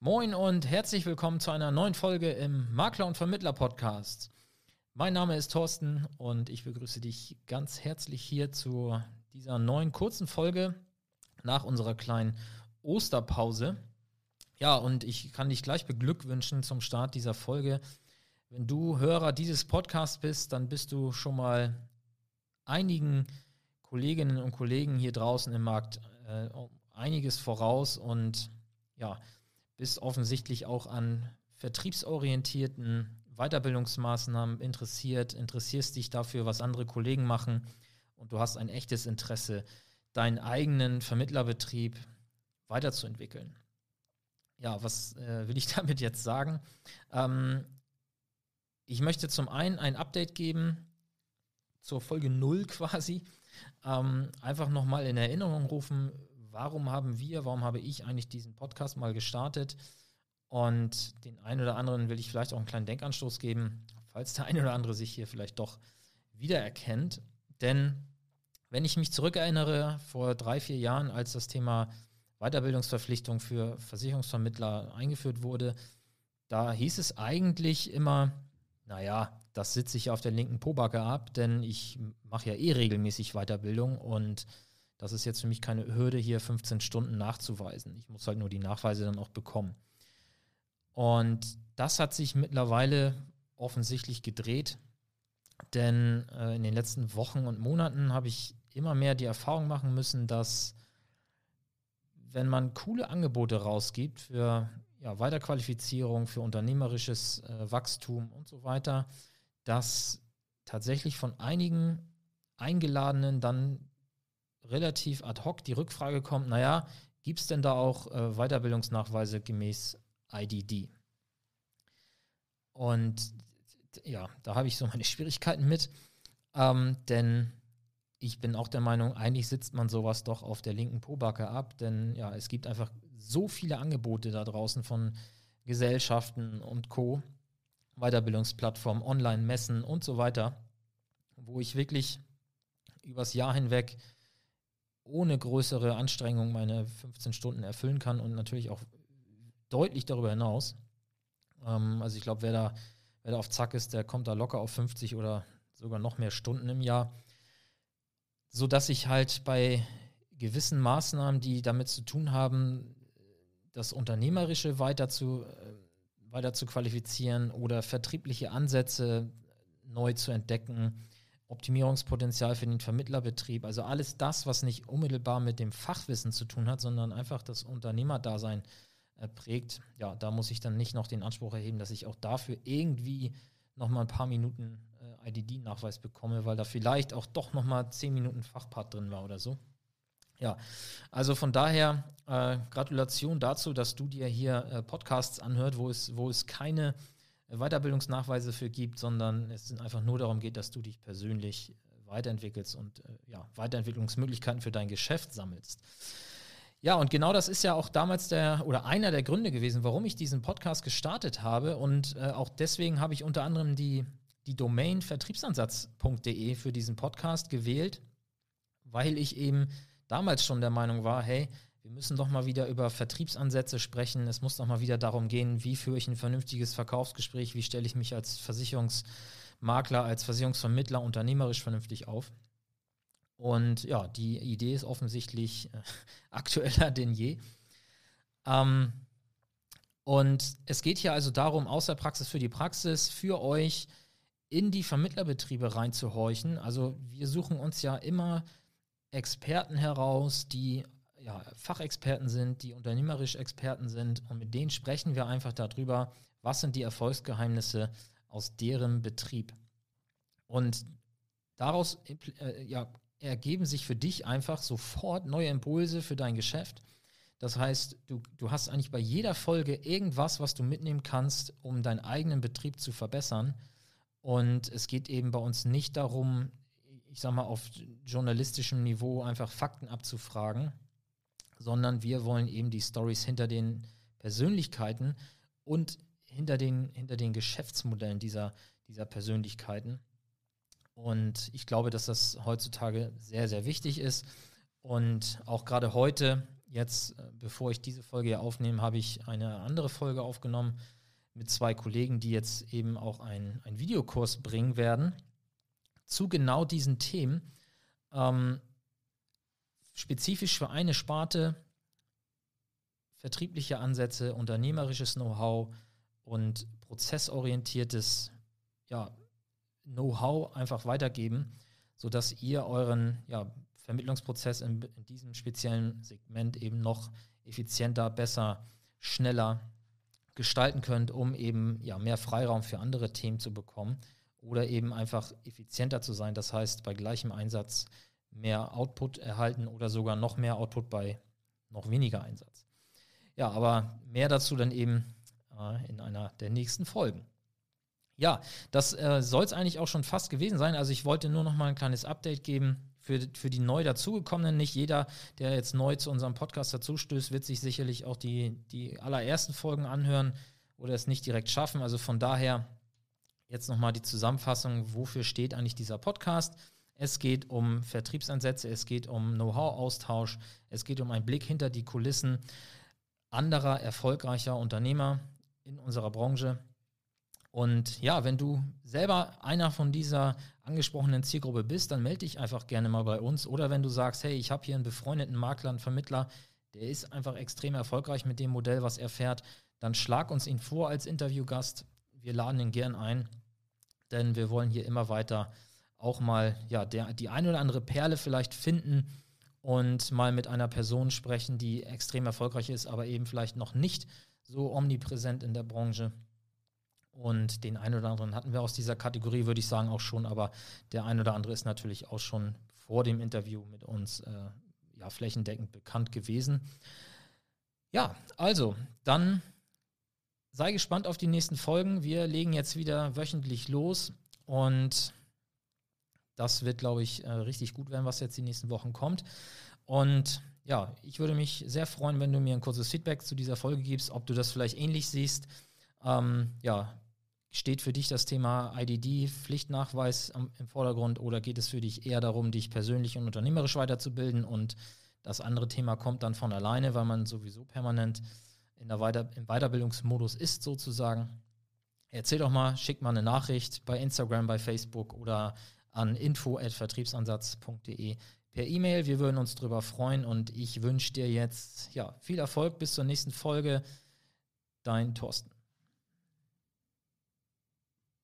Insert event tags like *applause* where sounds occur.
Moin und herzlich willkommen zu einer neuen Folge im Makler und Vermittler Podcast. Mein Name ist Thorsten und ich begrüße dich ganz herzlich hier zu dieser neuen kurzen Folge nach unserer kleinen Osterpause. Ja, und ich kann dich gleich beglückwünschen zum Start dieser Folge. Wenn du Hörer dieses Podcasts bist, dann bist du schon mal einigen Kolleginnen und Kollegen hier draußen im Markt äh, einiges voraus und ja, bist offensichtlich auch an vertriebsorientierten Weiterbildungsmaßnahmen interessiert, interessierst dich dafür, was andere Kollegen machen und du hast ein echtes Interesse, deinen eigenen Vermittlerbetrieb weiterzuentwickeln. Ja, was äh, will ich *laughs* damit jetzt sagen? Ähm, ich möchte zum einen ein Update geben zur Folge 0 quasi. Ähm, einfach nochmal in Erinnerung rufen, warum haben wir, warum habe ich eigentlich diesen Podcast mal gestartet? Und den einen oder anderen will ich vielleicht auch einen kleinen Denkanstoß geben, falls der eine oder andere sich hier vielleicht doch wiedererkennt. Denn wenn ich mich zurückerinnere, vor drei, vier Jahren, als das Thema Weiterbildungsverpflichtung für Versicherungsvermittler eingeführt wurde, da hieß es eigentlich immer, naja, das sitze ich auf der linken Pobacke ab, denn ich mache ja eh regelmäßig Weiterbildung und das ist jetzt für mich keine Hürde, hier 15 Stunden nachzuweisen. Ich muss halt nur die Nachweise dann auch bekommen. Und das hat sich mittlerweile offensichtlich gedreht, denn äh, in den letzten Wochen und Monaten habe ich immer mehr die Erfahrung machen müssen, dass wenn man coole Angebote rausgibt für ja, Weiterqualifizierung, für unternehmerisches äh, Wachstum und so weiter, dass tatsächlich von einigen Eingeladenen dann relativ ad hoc die Rückfrage kommt, naja, gibt es denn da auch äh, Weiterbildungsnachweise gemäß IDD? Und ja, da habe ich so *laughs* meine Schwierigkeiten mit, ähm, denn ich bin auch der Meinung, eigentlich sitzt man sowas doch auf der linken Pobacke ab, denn ja, es gibt einfach so viele Angebote da draußen von Gesellschaften und Co., Weiterbildungsplattformen, Online-Messen und so weiter, wo ich wirklich übers Jahr hinweg ohne größere Anstrengung meine 15 Stunden erfüllen kann und natürlich auch deutlich darüber hinaus. Ähm, also ich glaube, wer da, wer da auf Zack ist, der kommt da locker auf 50 oder sogar noch mehr Stunden im Jahr so dass ich halt bei gewissen Maßnahmen, die damit zu tun haben, das Unternehmerische weiter zu, äh, weiter zu qualifizieren oder vertriebliche Ansätze neu zu entdecken, Optimierungspotenzial für den Vermittlerbetrieb, also alles das, was nicht unmittelbar mit dem Fachwissen zu tun hat, sondern einfach das Unternehmerdasein äh, prägt, ja, da muss ich dann nicht noch den Anspruch erheben, dass ich auch dafür irgendwie noch mal ein paar Minuten äh, IDD-Nachweis bekomme, weil da vielleicht auch doch noch mal zehn Minuten Fachpart drin war oder so. Ja, also von daher äh, Gratulation dazu, dass du dir hier äh, Podcasts anhört, wo es, wo es keine Weiterbildungsnachweise für gibt, sondern es einfach nur darum geht, dass du dich persönlich äh, weiterentwickelst und äh, ja, Weiterentwicklungsmöglichkeiten für dein Geschäft sammelst. Ja, und genau das ist ja auch damals der oder einer der Gründe gewesen, warum ich diesen Podcast gestartet habe. Und äh, auch deswegen habe ich unter anderem die, die Domain vertriebsansatz.de für diesen Podcast gewählt, weil ich eben damals schon der Meinung war, hey, wir müssen doch mal wieder über Vertriebsansätze sprechen. Es muss doch mal wieder darum gehen, wie führe ich ein vernünftiges Verkaufsgespräch, wie stelle ich mich als Versicherungsmakler, als Versicherungsvermittler unternehmerisch vernünftig auf. Und ja, die Idee ist offensichtlich äh, *laughs* aktueller denn je. Ähm, und es geht hier also darum, aus der Praxis für die Praxis, für euch in die Vermittlerbetriebe reinzuhorchen. Also wir suchen uns ja immer Experten heraus, die ja, Fachexperten sind, die unternehmerisch Experten sind. Und mit denen sprechen wir einfach darüber, was sind die Erfolgsgeheimnisse aus deren Betrieb. Und daraus äh, ja, ergeben sich für dich einfach sofort neue Impulse für dein Geschäft. Das heißt, du, du hast eigentlich bei jeder Folge irgendwas, was du mitnehmen kannst, um deinen eigenen Betrieb zu verbessern. Und es geht eben bei uns nicht darum, ich sag mal, auf journalistischem Niveau einfach Fakten abzufragen, sondern wir wollen eben die Stories hinter den Persönlichkeiten und hinter den, hinter den Geschäftsmodellen dieser, dieser Persönlichkeiten und ich glaube, dass das heutzutage sehr, sehr wichtig ist. Und auch gerade heute, jetzt, äh, bevor ich diese Folge hier aufnehme, habe ich eine andere Folge aufgenommen mit zwei Kollegen, die jetzt eben auch einen Videokurs bringen werden zu genau diesen Themen. Ähm, spezifisch für eine Sparte, vertriebliche Ansätze, unternehmerisches Know-how und prozessorientiertes ja, Know-how einfach weitergeben, sodass ihr euren ja, Vermittlungsprozess in, in, diesem speziellen Segment eben noch effizienter, besser, schneller gestalten könnt, um eben ja, mehr Freiraum für andere Themen zu bekommen oder eben einfach effizienter zu sein. Das heißt, bei gleichem Einsatz mehr Output erhalten oder sogar noch mehr Output bei noch weniger Einsatz. Ja, aber mehr dazu dann eben äh, in einer der nächsten Folgen. Ja, das äh, soll es eigentlich auch schon fast gewesen sein. Also ich wollte nur noch mal ein kleines Update geben für, für die neu dazugekommenen. Nicht jeder, der jetzt neu zu unserem Podcast dazustößt, wird sich sicherlich auch die, die allerersten Folgen anhören oder es nicht direkt schaffen. Also von daher jetzt nochmal die Zusammenfassung, wofür steht eigentlich dieser Podcast. Es geht um Vertriebsansätze, es geht um Know-how-Austausch, es geht um einen Blick hinter die Kulissen anderer erfolgreicher Unternehmer in unserer Branche. Und ja, wenn du selber einer von dieser angesprochenen Zielgruppe bist, dann melde dich einfach gerne mal bei uns. Oder wenn du sagst, hey, ich habe hier einen befreundeten Makler, einen Vermittler, der ist einfach extrem erfolgreich mit dem Modell, was er fährt, dann schlag uns ihn vor als Interviewgast. Wir laden ihn gern ein, denn wir wollen hier immer weiter auch mal ja, der, die eine oder andere Perle vielleicht finden und mal mit einer Person sprechen, die extrem erfolgreich ist, aber eben vielleicht noch nicht so omnipräsent in der Branche. Und den einen oder anderen hatten wir aus dieser Kategorie, würde ich sagen, auch schon, aber der ein oder andere ist natürlich auch schon vor dem Interview mit uns äh, ja, flächendeckend bekannt gewesen. Ja, also, dann sei gespannt auf die nächsten Folgen. Wir legen jetzt wieder wöchentlich los und das wird, glaube ich, äh, richtig gut werden, was jetzt die nächsten Wochen kommt. Und ja, ich würde mich sehr freuen, wenn du mir ein kurzes Feedback zu dieser Folge gibst, ob du das vielleicht ähnlich siehst. Ähm, ja, steht für dich das Thema IDD, Pflichtnachweis im Vordergrund oder geht es für dich eher darum, dich persönlich und unternehmerisch weiterzubilden und das andere Thema kommt dann von alleine, weil man sowieso permanent in der Weiter im Weiterbildungsmodus ist sozusagen. Erzähl doch mal, schick mal eine Nachricht bei Instagram, bei Facebook oder an info@vertriebsansatz.de per E-Mail. Wir würden uns darüber freuen und ich wünsche dir jetzt ja, viel Erfolg bis zur nächsten Folge. Dein Thorsten.